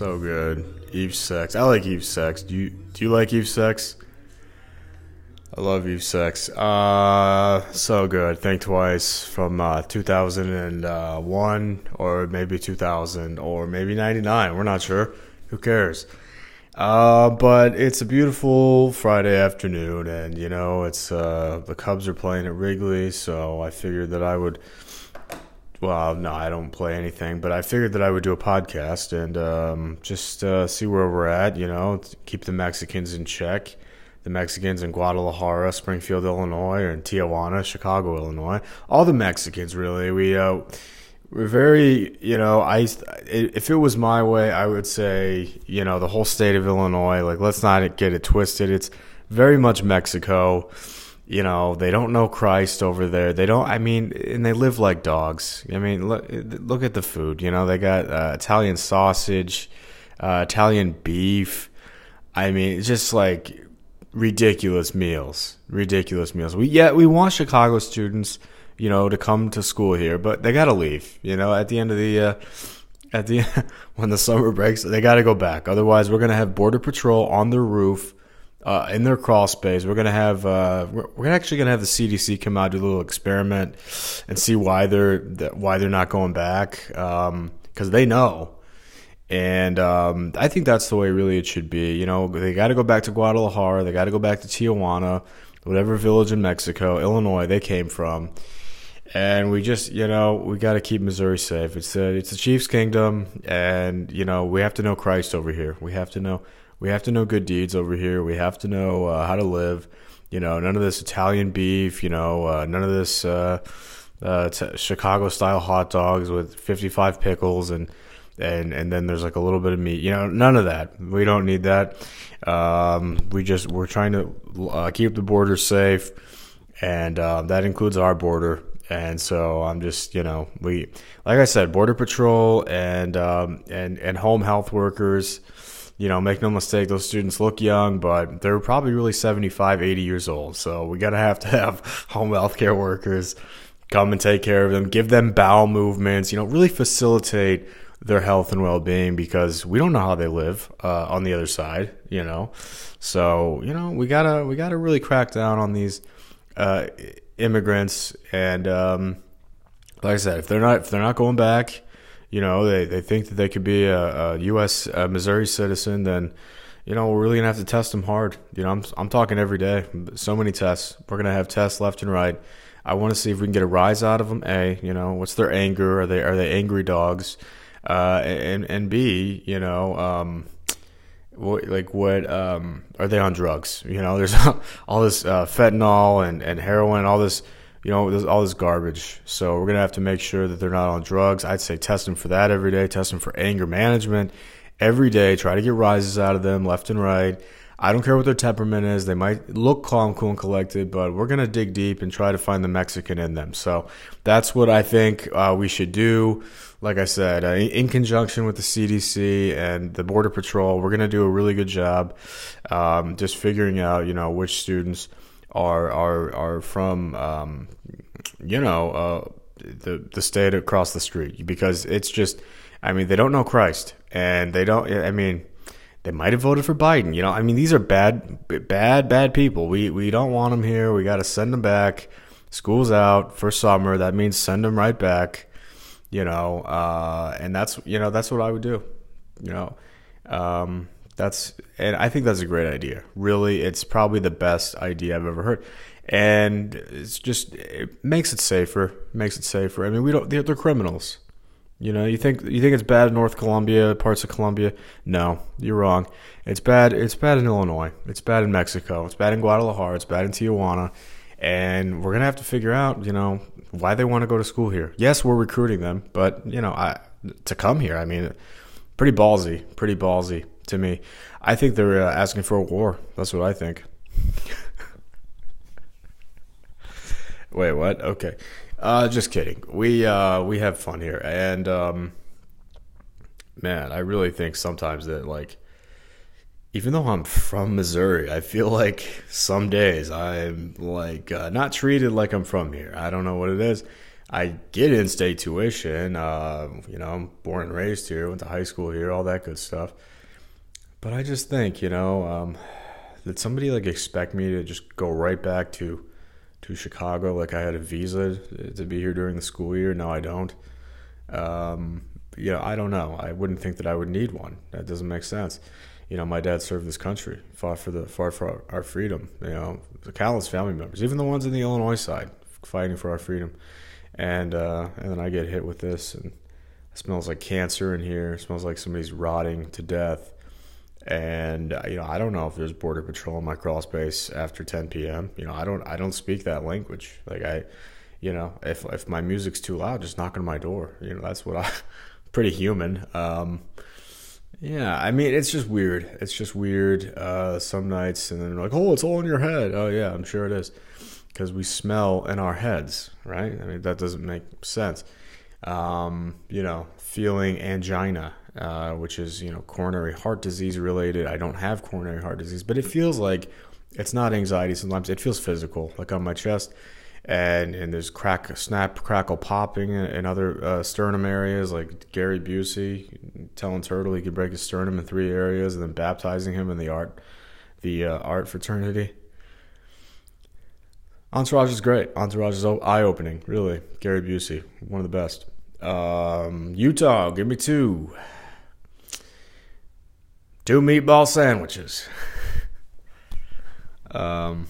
So good. Eve 6. I like Eve 6. Do you do you like Eve 6? I love Eve 6. Uh, so good. Think twice from uh, 2001 or maybe 2000 or maybe 99. We're not sure. Who cares? Uh, but it's a beautiful Friday afternoon, and you know it's uh, the Cubs are playing at Wrigley, so I figured that I would. Well, no, I don't play anything, but I figured that I would do a podcast and um, just uh, see where we're at. You know, keep the Mexicans in check. The Mexicans in Guadalajara, Springfield, Illinois, or in Tijuana, Chicago, Illinois. All the Mexicans, really. We uh, we're very, you know, I if it was my way, I would say, you know, the whole state of Illinois. Like, let's not get it twisted. It's very much Mexico. You know, they don't know Christ over there. They don't. I mean, and they live like dogs. I mean, look look at the food. You know, they got uh, Italian sausage, uh, Italian beef. I mean, it's just like ridiculous meals. Ridiculous meals. We yeah, we want Chicago students you know, to come to school here, but they got to leave. You know, at the end of the uh, at the when the summer breaks, they got to go back. Otherwise, we're gonna have border patrol on the roof. Uh, in their crawl space, we're gonna have uh, we're, we're actually gonna have the CDC come out do a little experiment and see why they're why they're not going back because um, they know, and um, I think that's the way really it should be. You know, they got to go back to Guadalajara, they got to go back to Tijuana, whatever village in Mexico, Illinois they came from, and we just you know we got to keep Missouri safe. It's a, it's the Chiefs' kingdom, and you know we have to know Christ over here. We have to know we have to know good deeds over here. We have to know uh, how to live. You know, none of this Italian beef. You know, uh, none of this uh, uh t- Chicago style hot dogs with fifty five pickles and. And, and then there's like a little bit of meat, you know. None of that. We don't need that. Um, we just we're trying to uh, keep the border safe, and uh, that includes our border and so I'm just, you know, we, like I said, border patrol and um, and and home health workers. You know, make no mistake, those students look young, but they're probably really 75, 80 years old. So we gotta have to have home health care workers come and take care of them, give them bowel movements. You know, really facilitate their health and well-being because we don't know how they live uh, on the other side. You know, so you know we gotta we gotta really crack down on these. Uh, immigrants, and um, like I said, if they're not if they're not going back, you know, they, they think that they could be a, a U.S. A Missouri citizen, then you know we're really gonna have to test them hard. You know, I'm I'm talking every day, so many tests. We're gonna have tests left and right. I want to see if we can get a rise out of them. A, you know, what's their anger? Are they are they angry dogs? Uh, and and B, you know, um, what like what um, are they on drugs? You know, there's all this uh, fentanyl and, and heroin, all this you know, there's all this garbage. So we're gonna have to make sure that they're not on drugs. I'd say test them for that every day. Test them for anger management every day. Try to get rises out of them left and right. I don't care what their temperament is. They might look calm, cool, and collected, but we're gonna dig deep and try to find the Mexican in them. So that's what I think uh, we should do like I said, uh, in conjunction with the CDC and the Border Patrol, we're going to do a really good job um, just figuring out, you know, which students are are are from, um, you know, uh, the the state across the street because it's just, I mean, they don't know Christ and they don't. I mean, they might have voted for Biden. You know, I mean, these are bad, bad, bad people. We we don't want them here. We got to send them back. School's out for summer. That means send them right back you know, uh, and that's you know that's what I would do, you know, um, that's and I think that's a great idea. Really, it's probably the best idea I've ever heard, and it's just it makes it safer, makes it safer. I mean, we don't they're, they're criminals. You know, you think you think it's bad in North Columbia, parts of Columbia? No, you're wrong. It's bad. It's bad in Illinois. It's bad in Mexico. It's bad in Guadalajara. It's bad in Tijuana. And we're gonna have to figure out, you know, why they want to go to school here. Yes, we're recruiting them, but you know, I to come here. I mean, pretty ballsy, pretty ballsy to me. I think they're uh, asking for a war. That's what I think. Wait, what? Okay. Uh, just kidding. We uh, we have fun here, and um, man, I really think sometimes that like even though I'm from Missouri, I feel like some days I'm like uh, not treated like I'm from here. I don't know what it is. I get in-state tuition. Uh, you know, I'm born and raised here, went to high school here, all that good stuff. But I just think, you know, um, did somebody like expect me to just go right back to to Chicago? Like I had a visa to be here during the school year. No, I don't. Um, know, I don't know. I wouldn't think that I would need one. That doesn't make sense. You know, my dad served this country, fought for the fought for our, freedom. You know, the countless family members, even the ones in the Illinois side, fighting for our freedom. And uh, and then I get hit with this, and it smells like cancer in here. It smells like somebody's rotting to death. And uh, you know, I don't know if there's border patrol in my crawl space after 10 p.m. You know, I don't I don't speak that language. Like I, you know, if if my music's too loud, just knock on my door. You know, that's what I. Pretty human. Um, yeah, I mean, it's just weird. It's just weird. Uh, some nights, and then like, oh, it's all in your head. Oh yeah, I'm sure it is, because we smell in our heads, right? I mean, that doesn't make sense. Um, you know, feeling angina uh, which is you know coronary heart disease related. I don't have coronary heart disease, but it feels like it's not anxiety. Sometimes it feels physical, like on my chest, and and there's crack, snap, crackle, popping in, other uh, sternum areas, like Gary Busey telling Turtle he could break his sternum in three areas, and then baptizing him in the art, the uh, art fraternity. Entourage is great. Entourage is eye opening, really. Gary Busey, one of the best. Um, Utah, give me two. Two meatball sandwiches. um,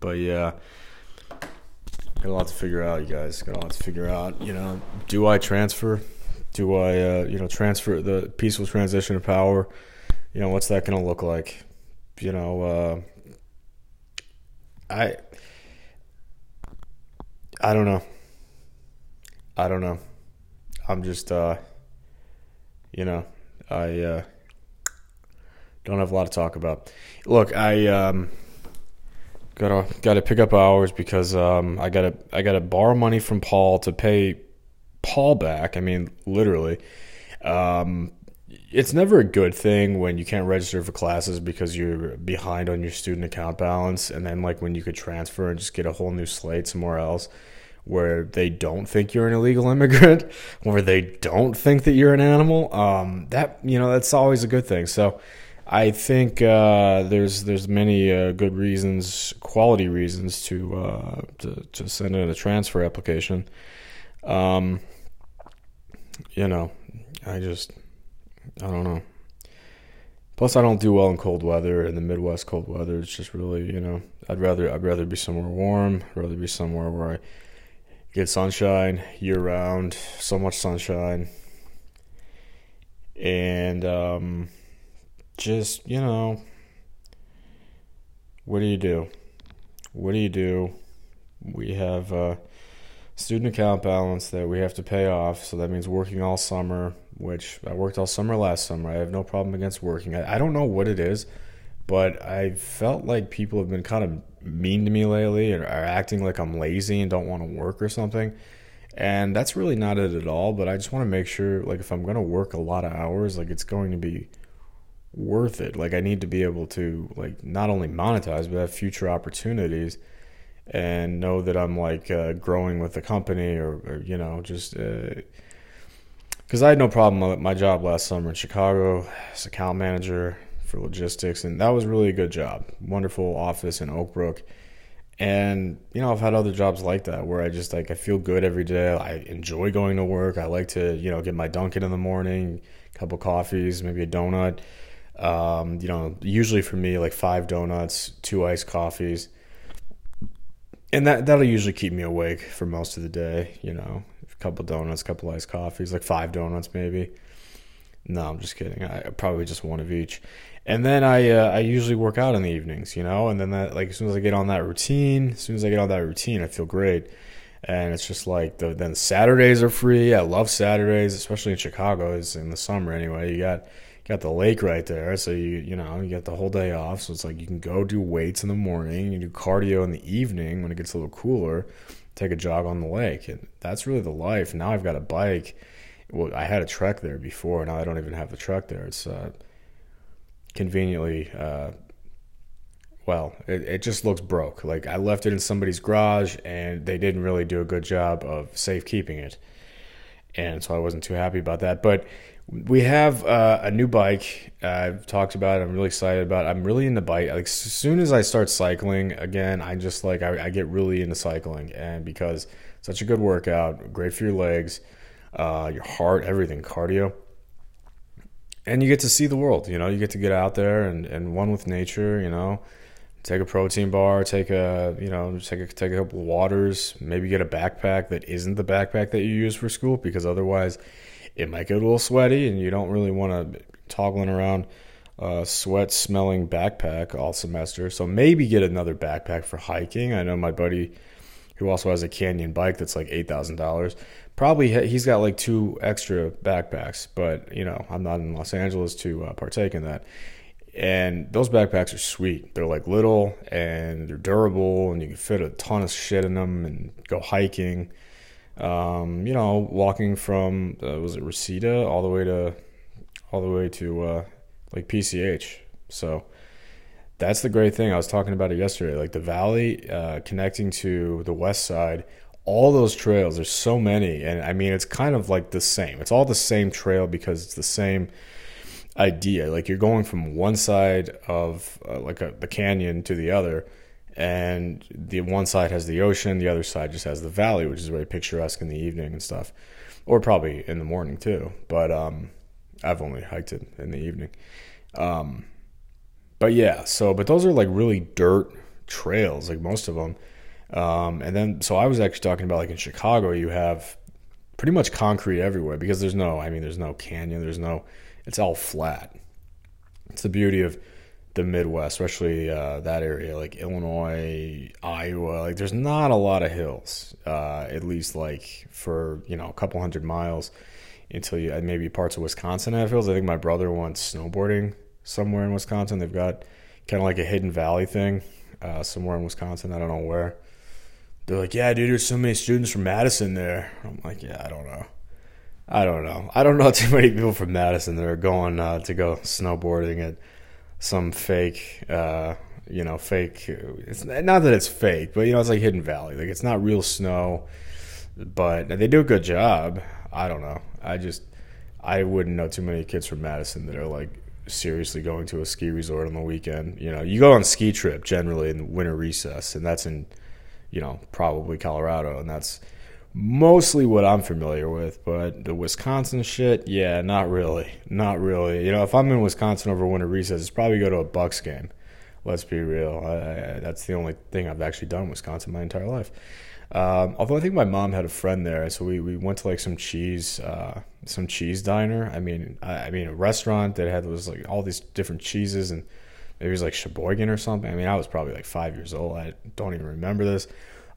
but yeah, got a lot to figure out, you guys. Got a lot to figure out. You know, do I transfer? Do I, uh, you know, transfer the peaceful transition of power? You know, what's that going to look like? You know, uh, I, I don't know. I don't know. I'm just, uh, you know, I, uh, don't have a lot to talk about. Look, I um, gotta gotta pick up hours because um, I gotta I gotta borrow money from Paul to pay Paul back. I mean, literally. Um, it's never a good thing when you can't register for classes because you're behind on your student account balance, and then like when you could transfer and just get a whole new slate somewhere else where they don't think you're an illegal immigrant, where they don't think that you're an animal. Um, that you know that's always a good thing. So I think uh, there's there's many uh, good reasons, quality reasons to, uh, to to send in a transfer application. Um, you know, I just I don't know. Plus, I don't do well in cold weather. In the Midwest, cold weather it's just really you know I'd rather I'd rather be somewhere warm. I'd rather be somewhere where I get sunshine year round, so much sunshine, and um, just, you know, what do you do? What do you do? We have a student account balance that we have to pay off, so that means working all summer, which I worked all summer last summer. I have no problem against working. I, don't know what it is, but I felt like people have been kind of mean to me lately or are acting like I'm lazy and don't want to work or something. And that's really not it at all, but I just want to make sure like if I'm going to work a lot of hours, like it's going to be worth it. Like I need to be able to like not only monetize but have future opportunities and know that I'm like uh, growing with the company or, or you know just because uh, I had no problem with my job last summer in Chicago as account manager for logistics and that was really a good job. Wonderful office in Oakbrook. And you know, I've had other jobs like that where I just like I feel good every day. I enjoy going to work. I like to, you know, get my Dunkin' in the morning, a couple coffees, maybe a donut um, you know, usually for me, like five donuts, two iced coffees, and that that'll usually keep me awake for most of the day. You know, a couple donuts, a couple iced coffees, like five donuts maybe. No, I'm just kidding. I probably just one of each. And then I uh, I usually work out in the evenings, you know. And then that like as soon as I get on that routine, as soon as I get on that routine, I feel great. And it's just like the then Saturdays are free. I love Saturdays, especially in Chicago. Is in the summer anyway. You got got the lake right there, so you you know you get the whole day off. So it's like you can go do weights in the morning, you do cardio in the evening when it gets a little cooler, take a jog on the lake, and that's really the life. Now I've got a bike. Well, I had a truck there before. Now I don't even have the truck there. It's uh, conveniently uh, well. It, it just looks broke. Like I left it in somebody's garage, and they didn't really do a good job of safekeeping it, and so I wasn't too happy about that. But we have uh, a new bike. I've talked about it. I'm really excited about. It. I'm really into bike. Like as soon as I start cycling again, I just like I, I get really into cycling, and because such a good workout, great for your legs, uh, your heart, everything, cardio and you get to see the world. You know, you get to get out there and, and one with nature. You know, take a protein bar, take a you know, take a take a couple of waters, maybe get a backpack that isn't the backpack that you use for school because otherwise it might get a little sweaty and you don't really want to toggling around a sweat smelling backpack all semester. So maybe get another backpack for hiking. I know my buddy who also has a Canyon bike that's like eight thousand dollars probably he's got like two extra backpacks, but you know I'm not in Los Angeles to uh, partake in that. And those backpacks are sweet. They're like little and they're durable, and you can fit a ton of shit in them and go hiking. Um, you know, walking from uh, was it Reseda all the way to all the way to uh, like PCH. So that's the great thing. I was talking about it yesterday. Like the valley uh, connecting to the west side all those trails there's so many and i mean it's kind of like the same it's all the same trail because it's the same idea like you're going from one side of uh, like a, the canyon to the other and the one side has the ocean the other side just has the valley which is very picturesque in the evening and stuff. Or probably in the morning too. But um i've only hiked it in the evening. Um but yeah so but those are like really dirt trails like most of them um, and then, so I was actually talking about like in Chicago, you have pretty much concrete everywhere because there's no, I mean, there's no canyon, there's no, it's all flat. It's the beauty of the Midwest, especially uh, that area, like Illinois, Iowa. Like, there's not a lot of hills, uh, at least like for you know a couple hundred miles until you maybe parts of Wisconsin have hills. I think my brother went snowboarding somewhere in Wisconsin. They've got kind of like a hidden valley thing uh, somewhere in Wisconsin. I don't know where they're like, yeah, dude, there's so many students from Madison there. I'm like, yeah, I don't know. I don't know. I don't know too many people from Madison that are going uh, to go snowboarding at some fake, uh, you know, fake. It's not that it's fake, but you know, it's like Hidden Valley. Like it's not real snow, but they do a good job. I don't know. I just I wouldn't know too many kids from Madison that are like seriously going to a ski resort on the weekend. You know, you go on ski trip generally in winter recess, and that's in you know, probably Colorado, and that's mostly what I'm familiar with. But the Wisconsin shit, yeah, not really, not really. You know, if I'm in Wisconsin over winter recess, it's probably go to a Bucks game. Let's be real. I, I, that's the only thing I've actually done in Wisconsin my entire life. Um, although I think my mom had a friend there, so we, we went to like some cheese uh, some cheese diner. I mean, I, I mean a restaurant that had was like all these different cheeses and Maybe it was like Sheboygan or something. I mean, I was probably like five years old. I don't even remember this.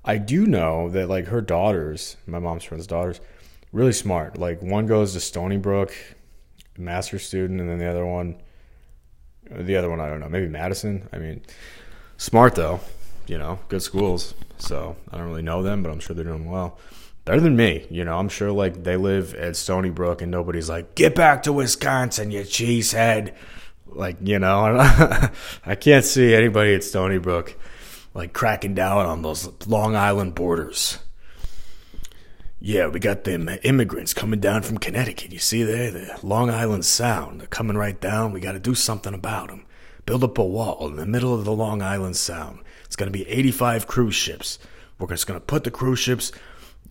I do know that like her daughters, my mom's friend's daughters, really smart. Like one goes to Stony Brook, master student, and then the other one, the other one I don't know, maybe Madison. I mean, smart though, you know, good schools. So I don't really know them, but I'm sure they're doing well. Better than me, you know. I'm sure like they live at Stony Brook, and nobody's like, "Get back to Wisconsin, you cheesehead." Like, you know, I can't see anybody at Stony Brook like cracking down on those Long Island borders. Yeah, we got them immigrants coming down from Connecticut. You see there? The Long Island Sound. They're coming right down. We got to do something about them. Build up a wall in the middle of the Long Island Sound. It's going to be 85 cruise ships. We're just going to put the cruise ships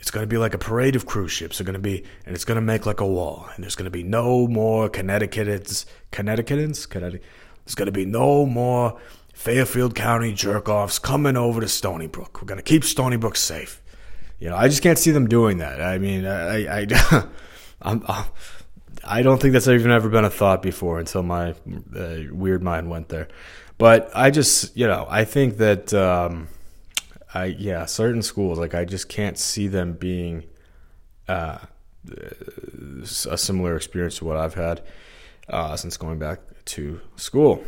it's going to be like a parade of cruise ships. They're going to be, and it's going to make like a wall. And there's going to be no more Connecticutans, Connecticutans, Connecticut. There's going to be no more Fairfield County jerk offs coming over to Stony Brook. We're going to keep Stony Brook safe. You know, I just can't see them doing that. I mean, I, I, I'm, I don't think that's even ever been a thought before until my uh, weird mind went there. But I just, you know, I think that. Um, I yeah, certain schools like I just can't see them being uh, a similar experience to what I've had uh, since going back to school.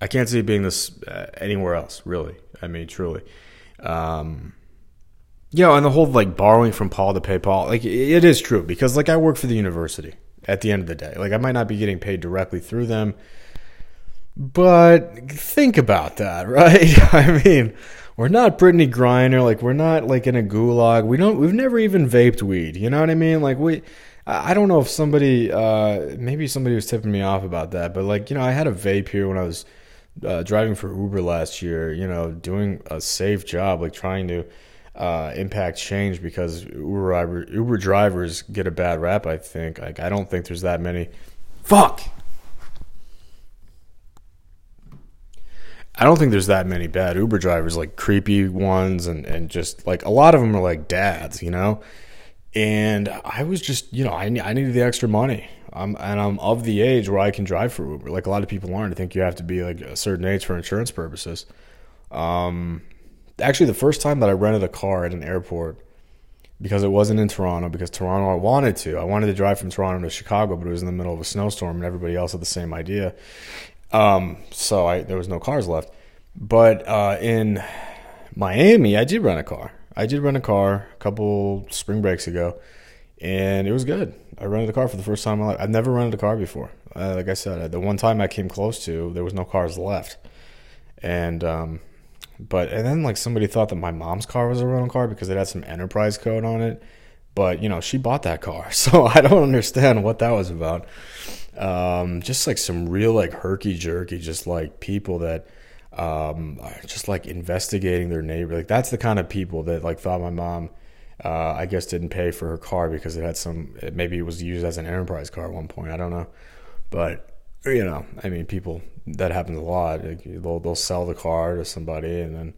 I can't see it being this uh, anywhere else, really. I mean, truly. Um, you know, and the whole like borrowing from Paul to pay Paul, like it is true because like I work for the university at the end of the day. Like I might not be getting paid directly through them, But think about that, right? I mean, we're not Brittney Griner, like we're not like in a gulag. We don't. We've never even vaped weed. You know what I mean? Like we. I don't know if somebody, uh, maybe somebody was tipping me off about that, but like you know, I had a vape here when I was uh, driving for Uber last year. You know, doing a safe job, like trying to uh, impact change because Uber Uber drivers get a bad rap. I think. Like I don't think there's that many. Fuck. I don't think there's that many bad Uber drivers, like creepy ones, and and just like a lot of them are like dads, you know. And I was just, you know, I I needed the extra money. I'm and I'm of the age where I can drive for Uber. Like a lot of people aren't. I think you have to be like a certain age for insurance purposes. Um, actually, the first time that I rented a car at an airport because it wasn't in Toronto, because Toronto I wanted to. I wanted to drive from Toronto to Chicago, but it was in the middle of a snowstorm, and everybody else had the same idea. Um, so I there was no cars left. But uh, in Miami, I did rent a car. I did rent a car a couple spring breaks ago, and it was good. I rented a car for the first time in my life. I've never rented a car before. Uh, like I said, the one time I came close to, there was no cars left, and um, but and then like somebody thought that my mom's car was a rental car because it had some enterprise code on it. But you know, she bought that car, so I don't understand what that was about. Um, just like some real like herky jerky, just like people that um, just like investigating their neighbor. Like that's the kind of people that like thought my mom, uh, I guess, didn't pay for her car because it had some. Maybe it was used as an enterprise car at one point. I don't know, but you know, I mean, people that happens a lot. They'll they'll sell the car to somebody and then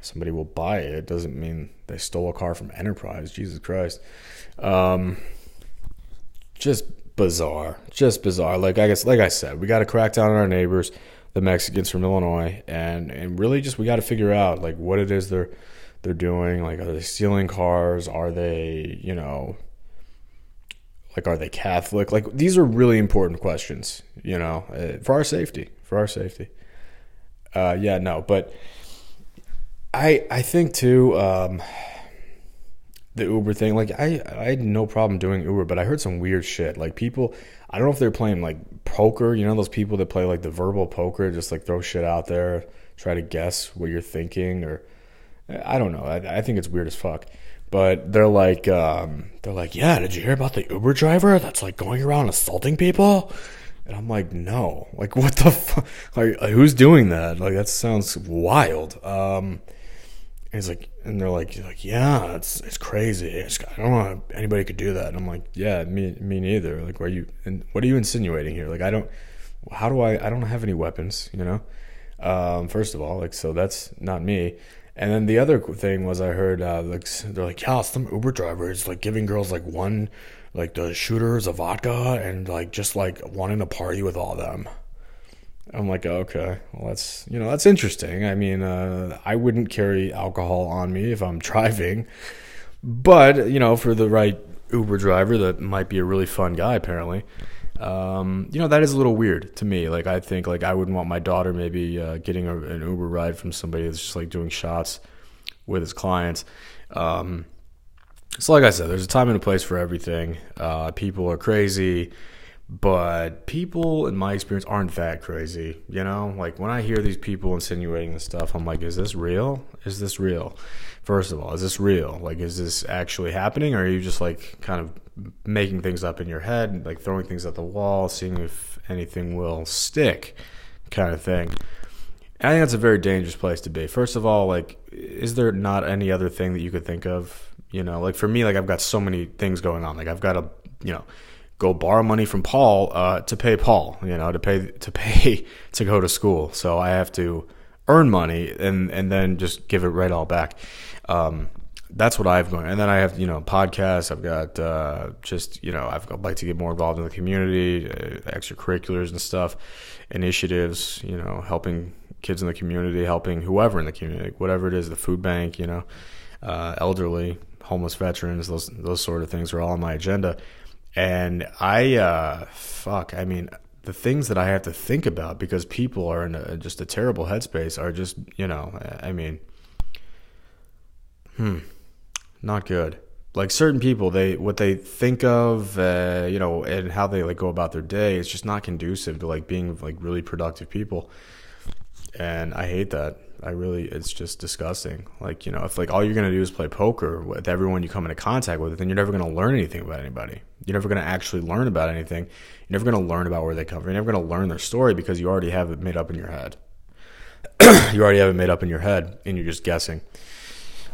somebody will buy it. It doesn't mean they stole a car from Enterprise. Jesus Christ. Um, just bizarre, just bizarre. Like I guess, like I said, we got to crack down on our neighbors, the Mexicans from Illinois, and and really just we got to figure out like what it is they're they're doing. Like, are they stealing cars? Are they, you know, like are they Catholic? Like these are really important questions, you know, uh, for our safety, for our safety. Uh, yeah, no, but I I think too. Um, the Uber thing. Like I, I had no problem doing Uber, but I heard some weird shit. Like people, I don't know if they're playing like poker. You know those people that play like the verbal poker, just like throw shit out there, try to guess what you're thinking, or I don't know. I, I think it's weird as fuck. But they're like, um, they're like, yeah. Did you hear about the Uber driver that's like going around assaulting people? And I'm like, no. Like, what the fuck? Like, who's doing that? Like, that sounds wild. Um, he's like, and they're like, like, yeah, it's it's crazy. It's, I don't know anybody could do that. And I'm like, yeah, me me neither. Like, are you? And what are you insinuating here? Like, I don't. How do I? I don't have any weapons. You know. Um, first of all, like, so that's not me. And then the other thing was I heard uh, like they're like, yeah, some Uber drivers like giving girls like one, like the shooters a vodka and like just like wanting to party with all of them. I'm like, okay, well, that's you know that's interesting. I mean, uh, I wouldn't carry alcohol on me if I'm driving, but you know, for the right Uber driver, that might be a really fun guy. Apparently, um, you know, that is a little weird to me. Like, I think like I wouldn't want my daughter maybe uh, getting a, an Uber ride from somebody that's just like doing shots with his clients. Um, so, like I said, there's a time and a place for everything. Uh, people are crazy but people in my experience aren't that crazy you know like when i hear these people insinuating this stuff i'm like is this real is this real first of all is this real? Like is this actually happening? Or are you just like kind of making things up in your head like throwing things at the wall seeing if anything will stick kind of thing? I think that's a very dangerous place to be. First of all like is there not any other thing that you could think of? You know like for me like i've got so many things going on. Like i've got to, you know go borrow money from Paul uh, to pay Paul, you know, to pay to pay to go to school. So I have to earn money and and then just give it right all back. Um, that's what I've going, and then I have you know podcasts. I've got uh, just you know I've, I'd like to get more involved in the community, uh, extracurriculars and stuff, initiatives. You know, helping kids in the community, helping whoever in the community, whatever it is, the food bank. You know, uh, elderly, homeless veterans, those those sort of things are all on my agenda. And I, uh, fuck, I mean, the things that I have to think about because people are in a, just a terrible headspace are just, you know, I mean, hmm, not good. like certain people they what they think of uh, you know and how they like go about their day is just not conducive to like being like really productive people. And i hate that. I really it's just disgusting. Like you know if like all you're to do is play poker with everyone you come into contact with then you're never to learn anything about anybody. You're never to actually learn about anything you're never going to learn about where they come from you're never going to learn their story because you already have it made up in your head you already have it made up in your head and you're just guessing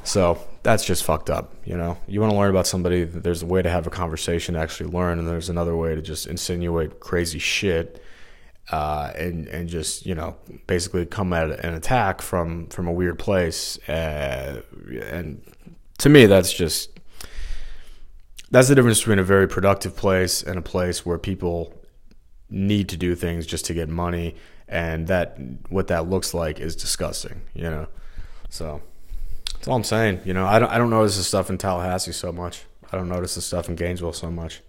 so that's just fucked up. You know, you want to learn about somebody. There's a way to have a conversation to actually learn, and there's another way to just insinuate crazy shit, uh, and and just you know basically come at an attack from from a weird place. Uh, and to me, that's just that's the difference between a very productive place and a place where people need to do things just to get money, and that what that looks like is disgusting. You know, so. That's all I'm saying. You know, I don't I don't notice the stuff in Tallahassee so much. I don't notice the stuff in Gainesville so much.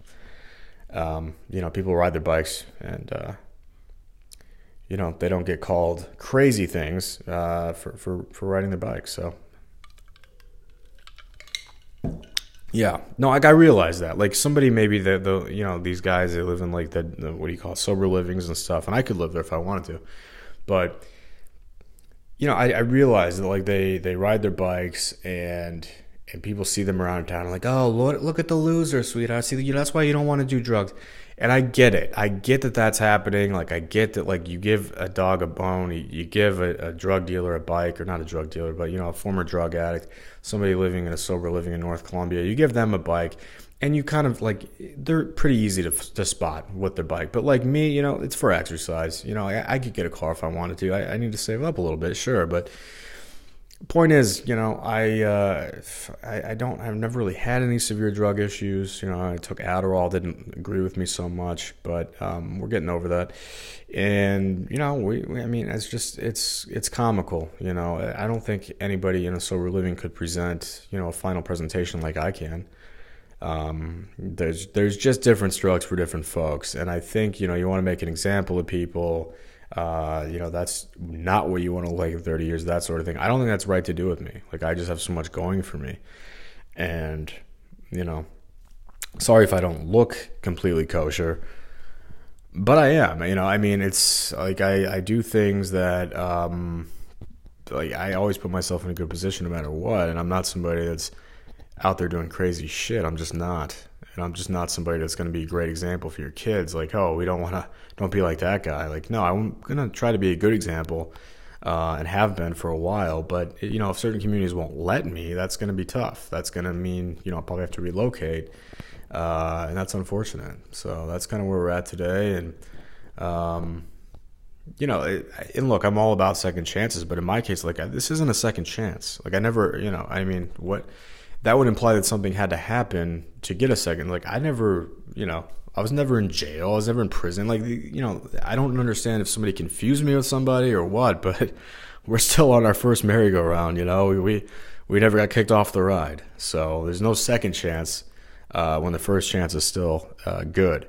Um, you know, people ride their bikes and uh, you know they don't get called crazy things uh, for for for riding their bikes. So. Yeah, no, like I realize that. Like somebody, maybe the the you know these guys they live in like the, the what do you call it, sober livings and stuff, and I could live there if I wanted to, but you know, I, I realize that like they they ride their bikes and and people see them around town like, oh, look, look at the loser, sweetheart. See, you that's why you don't want to do drugs. And I get it. I get that that's happening. Like I get that like you give a dog a bone, you, give a, a, drug dealer a bike, or not a drug dealer, but you know a former drug addict, somebody living in a sober living in North Columbia, you give them a bike and you kind of like they're pretty easy to, to spot with their bike but like me you know it's for exercise you know i, I could get a car if i wanted to I, I, need to save up a little bit sure but point is you know i uh, I, I don't i've never really had any severe drug issues. You know i took adderall didn't agree with me so much but um, we're getting over that. And you know we, we, i mean it's just it's it's comical you know. I don't think anybody in a sober living could present you know a final presentation like i can. Um, there's there's just different strokes for different folks, and I think you know you want to make an example of people. Uh, you know that's not what you want to look like in 30 years, that sort of thing. I don't think that's right to do with me. Like I just have so much going for me, and you know, sorry if I don't look completely kosher, but I am. You know, I mean, it's like I I do things that um, like I always put myself in a good position no matter what, and I'm not somebody that's out there doing crazy shit. I'm just not. And I'm just not somebody that's going to be a great example for your kids. Like, oh, we don't want to, don't be like that guy. Like, no, I'm going to try to be a good example uh, and have been for a while. But, you know, if certain communities won't let me, that's going to be tough. That's going to mean, you know, I'll probably have to relocate. Uh, and that's unfortunate. So that's kind of where we're at today. And, um, you know, and look, I'm all about second chances, but in my case, like, this isn't a second chance. Like, I never, you know, I mean, what, that would imply that something had to happen to get a second. Like I never, you know, I was never in jail. I was never in prison. Like you know, I don't understand if somebody confused me with somebody or what. But we're still on our first merry-go-round. You know, we we, we never got kicked off the ride. So there's no second chance uh, when the first chance is still uh, good.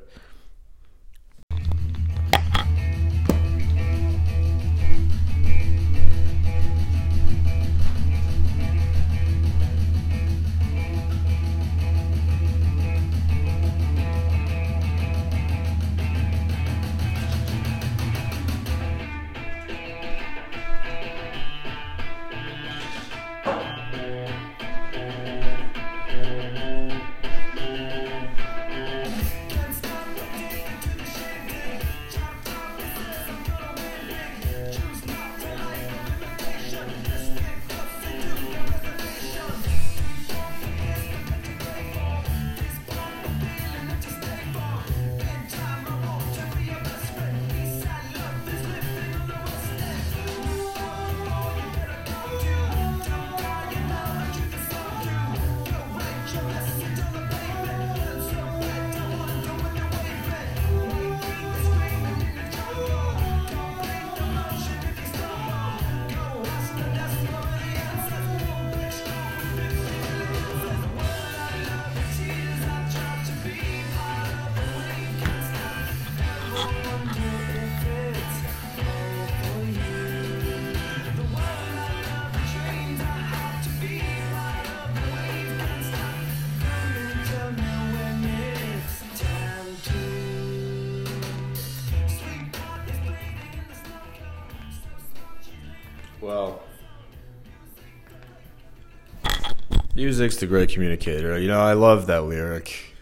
Music's the great communicator. You know, I love that lyric.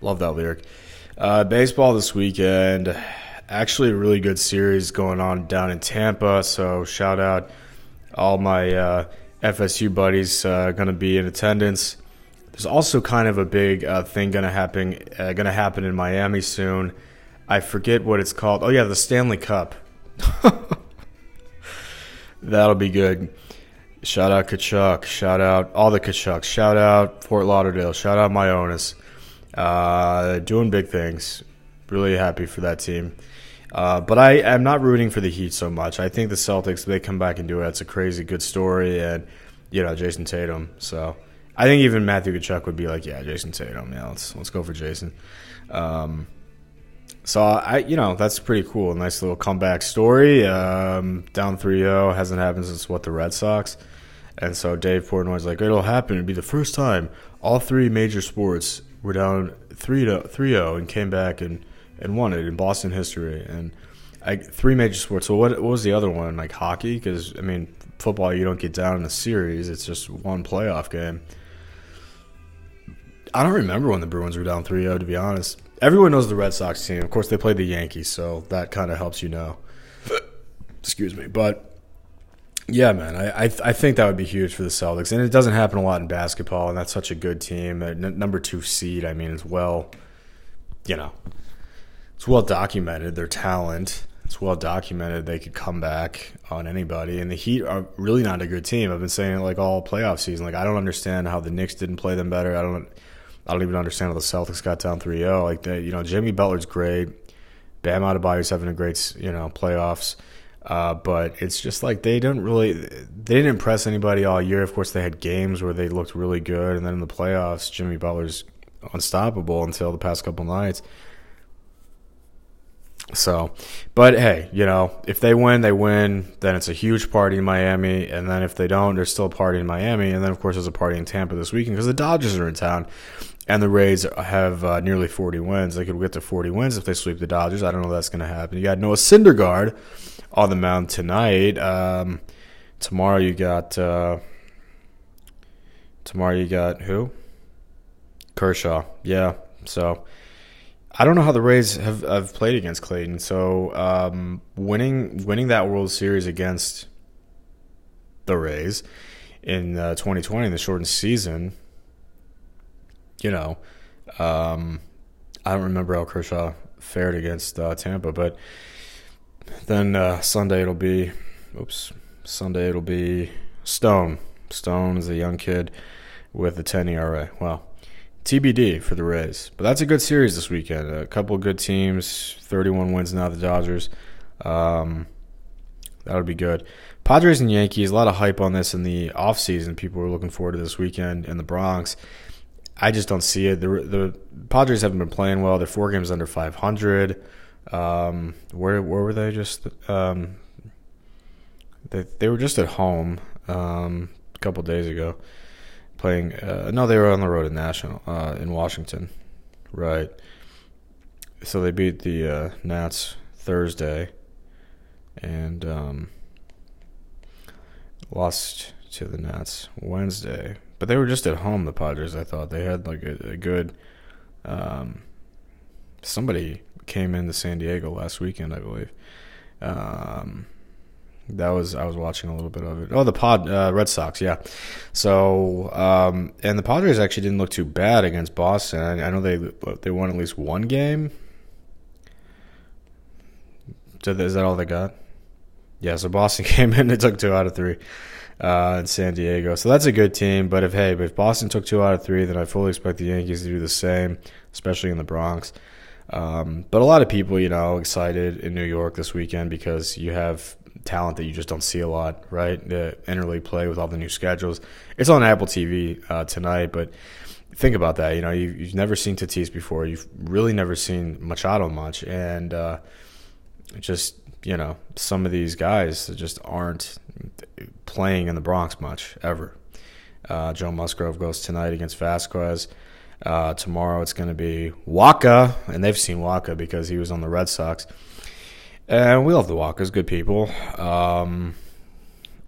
Love that lyric. Uh, baseball this weekend. Actually, a really good series going on down in Tampa. So, shout out all my uh, FSU buddies uh, going to be in attendance. There's also kind of a big uh, thing going to happen uh, going to happen in Miami soon. I forget what it's called. Oh yeah, the Stanley Cup. That'll be good. Shout out Tkachuk. Shout out all the Tkachuks. Shout out Fort Lauderdale. Shout out Myonis. Uh, doing big things. Really happy for that team. Uh, but I am not rooting for the Heat so much. I think the Celtics, they come back and do it. It's a crazy good story, and you know Jayson Tatum. So I think even Matthew Tkachuk would be like, yeah, Jayson Tatum. Yeah, let's let's go for Jayson. Um, so I, you know, that's pretty cool. Nice little comeback story. Um, down 3-0 hasn't happened since what the Red Sox. And so Dave Portnoy's like, it'll happen. It'll be the first time all three major sports were down 3-0 and came back and, and won it in Boston history. And I, three major sports. So what, what was the other one? Like hockey? Because, I mean, football, you don't get down in a series. It's just one playoff game. I don't remember when the Bruins were down 3-0, to be honest everyone knows the Red Sox team. Of course, they play the Yankees, so that kind of helps you know. Excuse me, but yeah, man, I, I, I think that would be huge for the Celtics, and it doesn't happen a lot in basketball, and that's such a good team. N- number two seed, I mean, as well, you know, it's well documented their talent. It's well documented they could come back on anybody, and the Heat are really not a good team. I've been saying it like all playoff season. Like I don't understand how the Knicks didn't play them better. I don't I don't even understand how the Celtics got down 3-0. Like they, you know, Jimmy Butler's great. Bam Adebayo's having a great, you know, playoffs. Uh, but it's just like they didn't really they didn't impress anybody all year. Of course, they had games where they looked really good, and then in the playoffs, Jimmy Butler's unstoppable until the past couple nights. So, but hey, you know, if they win, they win. Then it's a huge party in Miami, and then if they don't, there's still a party in Miami, and then of course there's a party in Tampa this weekend because the Dodgers are in town, and the Rays have uh, nearly 40 wins. They could get to 40 wins if they sweep the Dodgers. I don't know if that's going to happen. You got Noah Syndergaard on the mound tonight. Um, tomorrow you got uh, tomorrow you got who? Kershaw. Yeah. So I don't know how the Rays have, have played against Clayton. So um, winning winning that World Series against the Rays in uh, 2020 in the shortened season you know, um, I don't remember how Kershaw fared against uh, Tampa, but then uh, Sunday it'll be, oops, Sunday it'll be Stone. Stone is a young kid with a 10 ERA. Well, TBD for the Rays. But that's a good series this weekend. A couple good teams, 31 wins now, the Dodgers. Um, that would be good. Padres and Yankees, a lot of hype on this in the offseason. People were looking forward to this weekend in the Bronx. I just don't see it. The the Padres haven't been playing well. They're four games under 500. Um, where where were they? Just um, they they were just at home um, a couple days ago, playing. Uh, no, they were on the road in National uh, in Washington, right? So they beat the uh, Nats Thursday, and um, lost to the Nats Wednesday. But they were just at home, the Padres, I thought. They had like a, a good. Um, somebody came into San Diego last weekend, I believe. Um, that was I was watching a little bit of it. Oh, the Pod uh, Red Sox, yeah. So um, and the Padres actually didn't look too bad against Boston. I, I know they they won at least one game. So is that all they got? Yeah. So Boston came in. They took two out of three uh, in San Diego. So that's a good team. But if hey, if Boston took two out of three, then I fully expect the Yankees to do the same, especially in the Bronx. Um, but a lot of people, you know, excited in New York this weekend because you have talent that you just don't see a lot, right? The interleague play with all the new schedules. It's on Apple TV uh, tonight, but think about that. You know, you've, you've, never seen Tatis before. You've really never seen Machado much, and uh, just you know, some of these guys just aren't playing in the Bronx much ever. Uh, Joe Musgrove goes tonight against Vasquez. Uh, tomorrow it's going to be Wacha, and they've seen Wacha because he was on the Red Sox. And we love the Wachas, good people. Um,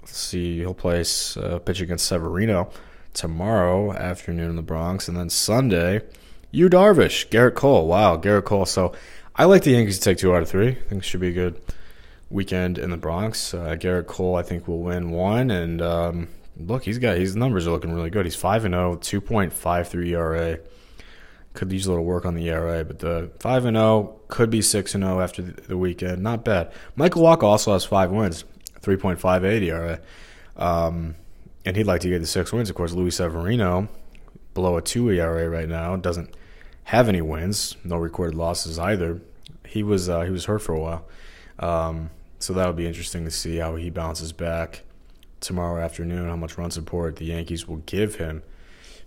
Let's see, he'll play uh, pitch against Severino tomorrow afternoon in the Bronx, and then Sunday, Yu Darvish, Gerrit Cole. Wow, Gerrit Cole. So I like the Yankees to take two out of three. I think it should be a good weekend in the Bronx. Uh, Gerrit Cole, I think, will win one, and um, look, he's got his numbers are looking really good. He's five and 0, 2.53 ERA. Could use a little work on the ERA, but the five and zero could be six and zero after the weekend. Not bad. Michael Wacha also has five wins, 3.58 ERA. Um, and he'd like to get the six wins. Of course, Luis Severino, below a two ERA right now, doesn't have any wins, no recorded losses either. He was uh, he was hurt for a while, um, so that'll be interesting to see how he bounces back tomorrow afternoon. How much run support the Yankees will give him.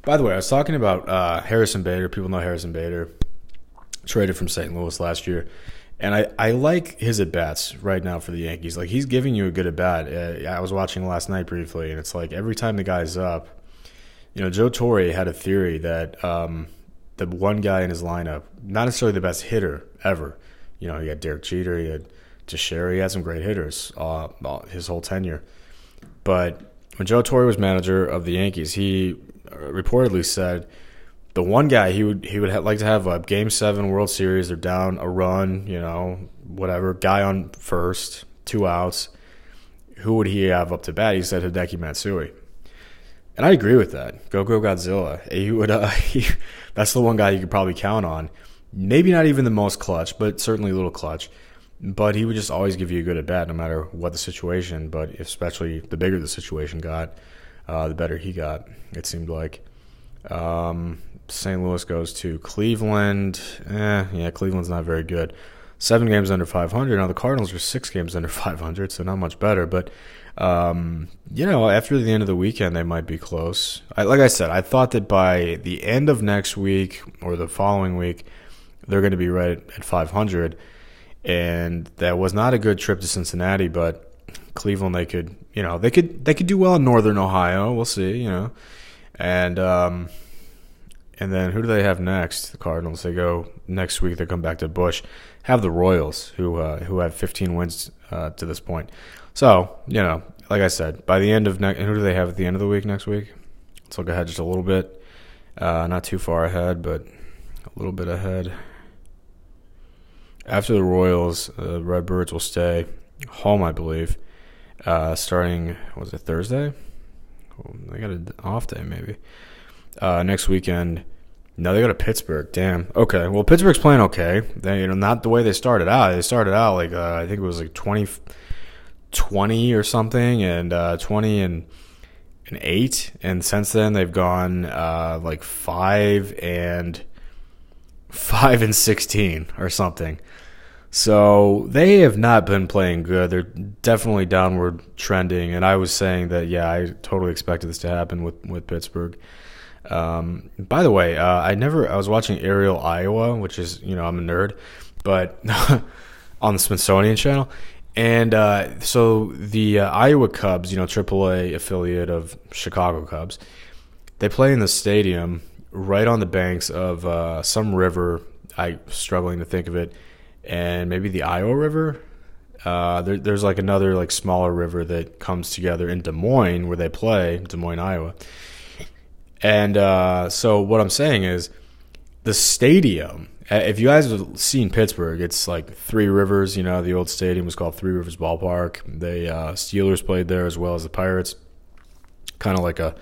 By the way, I was talking about uh, Harrison Bader. People know Harrison Bader, traded from St. Louis last year. And I, I like his at bats right now for the Yankees. Like he's giving you a good at bat. Uh, I was watching last night briefly, and it's like every time the guy's up, you know, Joe Torre had a theory that um, the one guy in his lineup, not necessarily the best hitter ever. You know, he had Derek Jeter, he had Teixeira, he had some great hitters uh, his whole tenure. But when Joe Torre was manager of the Yankees, he uh, reportedly said the one guy he would he would ha- like to have a Game Seven World Series. They're down a run, you know, whatever. Guy on first, two outs. Who would he have up to bat? He said Hideki Matsui, and I agree with that. Go Go Godzilla. He would. Uh, he, that's the one guy you could probably count on. Maybe not even the most clutch, but certainly a little clutch. But he would just always give you a good at bat, no matter what the situation. But especially the bigger the situation got, uh, the better he got. It seemed like. Um, St. Louis goes to Cleveland. Eh, yeah, Cleveland's not very good. Seven games under 500. Now the Cardinals are six games under 500, so not much better. But um, you know, after the end of the weekend, they might be close. I, like I said, I thought that by the end of next week or the following week, they're going to be right at 500. And that was not a good trip to Cincinnati, but Cleveland, they could, you know, they could they could do well in Northern Ohio. We'll see, you know, and. Um, and then who do they have next? The Cardinals. They go next week. They come back to Busch, Have the Royals, who uh, who have 15 wins uh, to this point. So you know, like I said, by the end of next, who do they have at the end of the week next week? Let's look ahead just a little bit. Uh, not too far ahead, but a little bit ahead. After the Royals, the Redbirds will stay home, I believe. Uh, starting was it Thursday? They got an off day maybe uh, next weekend. No, they go to Pittsburgh. Damn. Okay. Well, Pittsburgh's playing okay. They, you know, not the way they started out. They started out like uh, I think it was like 20, 20 or something, and uh, twenty and and eight, and since then they've gone uh, like five and five and sixteen or something. So they have not been playing good. They're definitely downward trending, and I was saying that yeah, I totally expected this to happen with with Pittsburgh. Um, by the way, uh, I never I was watching Aerial Iowa, which is you know I'm a nerd, but on the Smithsonian Channel, and uh, so the uh, Iowa Cubs, you know AAA affiliate of Chicago Cubs, they play in the stadium right on the banks of uh, some river. I'm struggling to think of it, and maybe the Iowa River. Uh, there, there's like another like smaller river that comes together in Des Moines where they play, Des Moines, Iowa and uh, so what I'm saying is the stadium. Uh, if you guys have seen Pittsburgh, it's like Three Rivers. You know, the old stadium was called Three Rivers Ballpark. The uh, Steelers played there as well as the Pirates. Kind of like a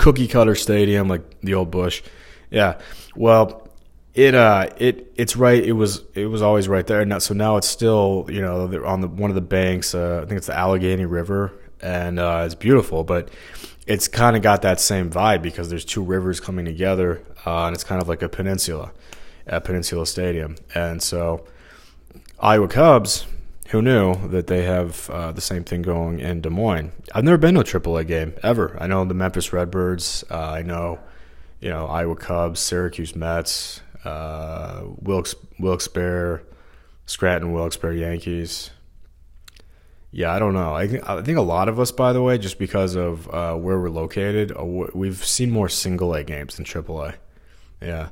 cookie cutter stadium, like the old Busch. Yeah. Well, it uh it it's right. It was it was always right there. Now, so now it's still you know on the one of the banks. Uh, I think it's the Allegheny River, and uh, it's beautiful. But it's kind of got that same vibe because there's two rivers coming together, uh, and it's kind of like a peninsula, a peninsula stadium. And so, Iowa Cubs, who knew that they have uh, the same thing going in Des Moines? I've never been to a AAA game ever. I know the Memphis Redbirds. Uh, I know, you know, Iowa Cubs, Syracuse Mets, uh, Wilkes Wilkes-Barre, Scranton Wilkes-Barre Yankees. Yeah, I don't know. I think I think a lot of us, by the way, just because of uh, where we're located, uh, we've seen more single A games than triple A. Yeah,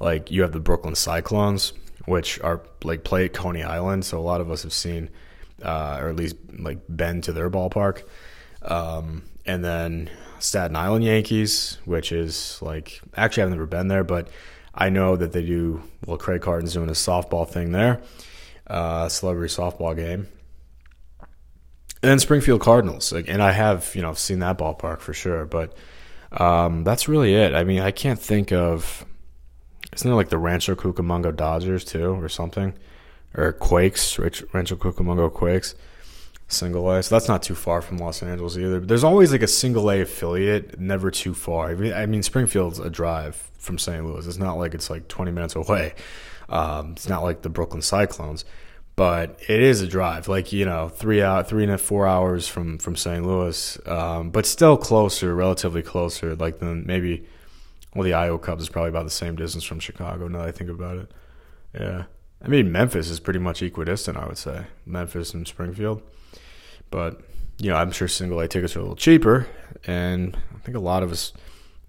like you have the Brooklyn Cyclones, which are like play at Coney Island, so a lot of us have seen, uh, or at least like been to their ballpark. Um, and then Staten Island Yankees, which is like actually I've never been there, but I know that they do. Well, Craig Carton's doing a softball thing there, uh, celebrity softball game, and then Springfield Cardinals, like, and I have you know seen that ballpark for sure, but um, that's really it. I mean, I can't think of. Isn't it like the Rancho Cucamonga Dodgers too, or something, or Quakes, Rancho Cucamonga Quakes? single A. So that's not too far from Los Angeles either. But there's always like a single A affiliate, never too far. I mean, Springfield's a drive from St. Louis. It's not like it's like 20 minutes away. Um, it's not like the Brooklyn Cyclones, but it is a drive. Like you know, three out, three and four hours from from St. Louis, um, but still closer, relatively closer. Like than maybe. Well, the Iowa Cubs is probably about the same distance from Chicago. Now that I think about it, yeah. I mean, Memphis is pretty much equidistant. I would say Memphis and Springfield. But you know, I'm sure single A tickets are a little cheaper, and I think a lot of us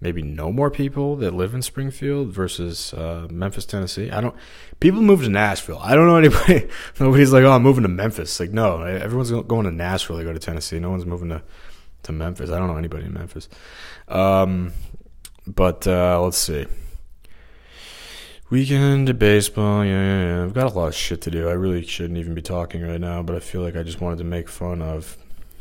maybe know more people that live in Springfield versus uh, Memphis, Tennessee. I don't. People move to Nashville. I don't know anybody. Nobody's like, oh, I'm moving to Memphis. Like, no, everyone's going to Nashville. They go to Tennessee. No one's moving to to Memphis. I don't know anybody in Memphis. Um, but uh, let's see. Weekend of baseball, yeah, yeah, yeah. I've got a lot of shit to do. I really shouldn't even be talking right now, but I feel like I just wanted to make fun of,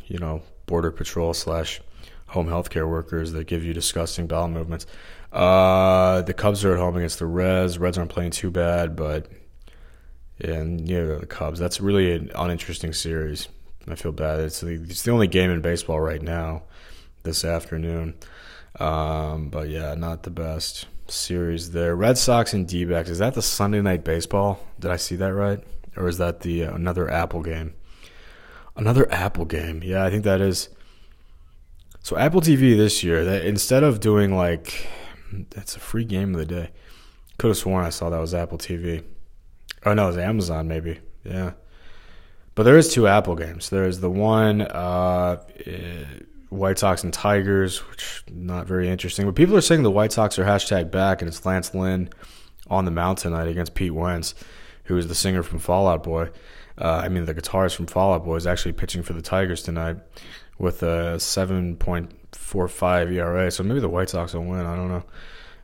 you know, border patrol slash home healthcare workers that give you disgusting bowel movements. Uh, the Cubs are at home against the Reds. Reds aren't playing too bad, but and yeah, the Cubs. That's really an uninteresting series. I feel bad. It's the, it's the only game in baseball right now this afternoon. Um, but yeah, not the best series there. Red Sox and D backs. Is that the Sunday night baseball? Did I see that right? Or is that the uh, another Apple game? Another Apple game. Yeah, I think that is. So Apple TV this year, that instead of doing like that's a free game of the day. Could have sworn I saw that was Apple TV. Oh no, it was Amazon maybe. Yeah. But there is two Apple games. There's the one uh, White Sox and Tigers, which not very interesting. But people are saying the White Sox are hashtag back, and it's Lance Lynn on the mound tonight against Pete Wentz, who is the singer from Fall Out Boy. Uh, I mean, the guitarist from Fall Out Boy is actually pitching for the Tigers tonight with a 7.45 ERA. So maybe the White Sox will win. I don't know.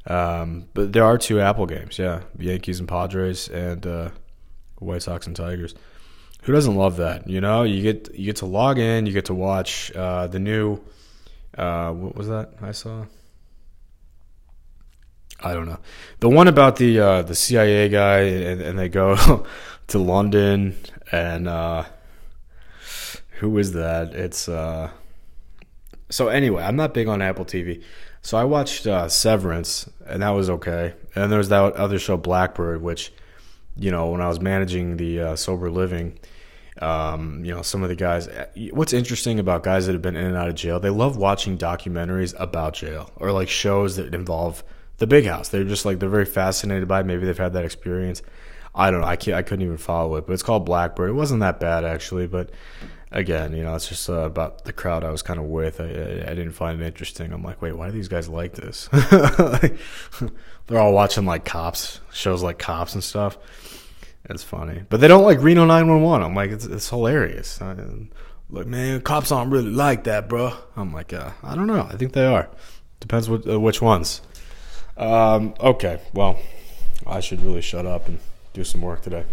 Um, but there are two Apple games, yeah, Yankees and Padres, and uh, White Sox and Tigers. Who doesn't love that? You know, you get you get to log in, you get to watch uh, the new. Uh, what was that I saw? I don't know. The one about the uh, the CIA guy, and, and they go to London, and uh, who is that? It's uh, so anyway. I'm not big on Apple TV, so I watched uh, Severance, and that was okay. And there was that other show, Blackbird, which you know when I was managing the uh, sober living um, you know, some of the guys. What's interesting about guys that have been in and out of jail? They love watching documentaries about jail or like shows that involve the big house. They're just like they're very fascinated by. It. Maybe they've had that experience. I don't know. I can't. I couldn't even follow it. But it's called Blackbird. It wasn't that bad actually, but again, you know, it's just uh, about the crowd I was kind of with. I, I, I, didn't find it interesting. I'm like, wait, why do these guys like this? they're all watching like cops shows, like cops and stuff. It's funny, but they don't like Reno 911. I'm like, it's, it's hilarious. I, like, man, cops aren't really like that, bro. I'm like, uh, I don't know. I think they are. Depends what, uh, which ones. Um, okay, well, I should really shut up and do some work today.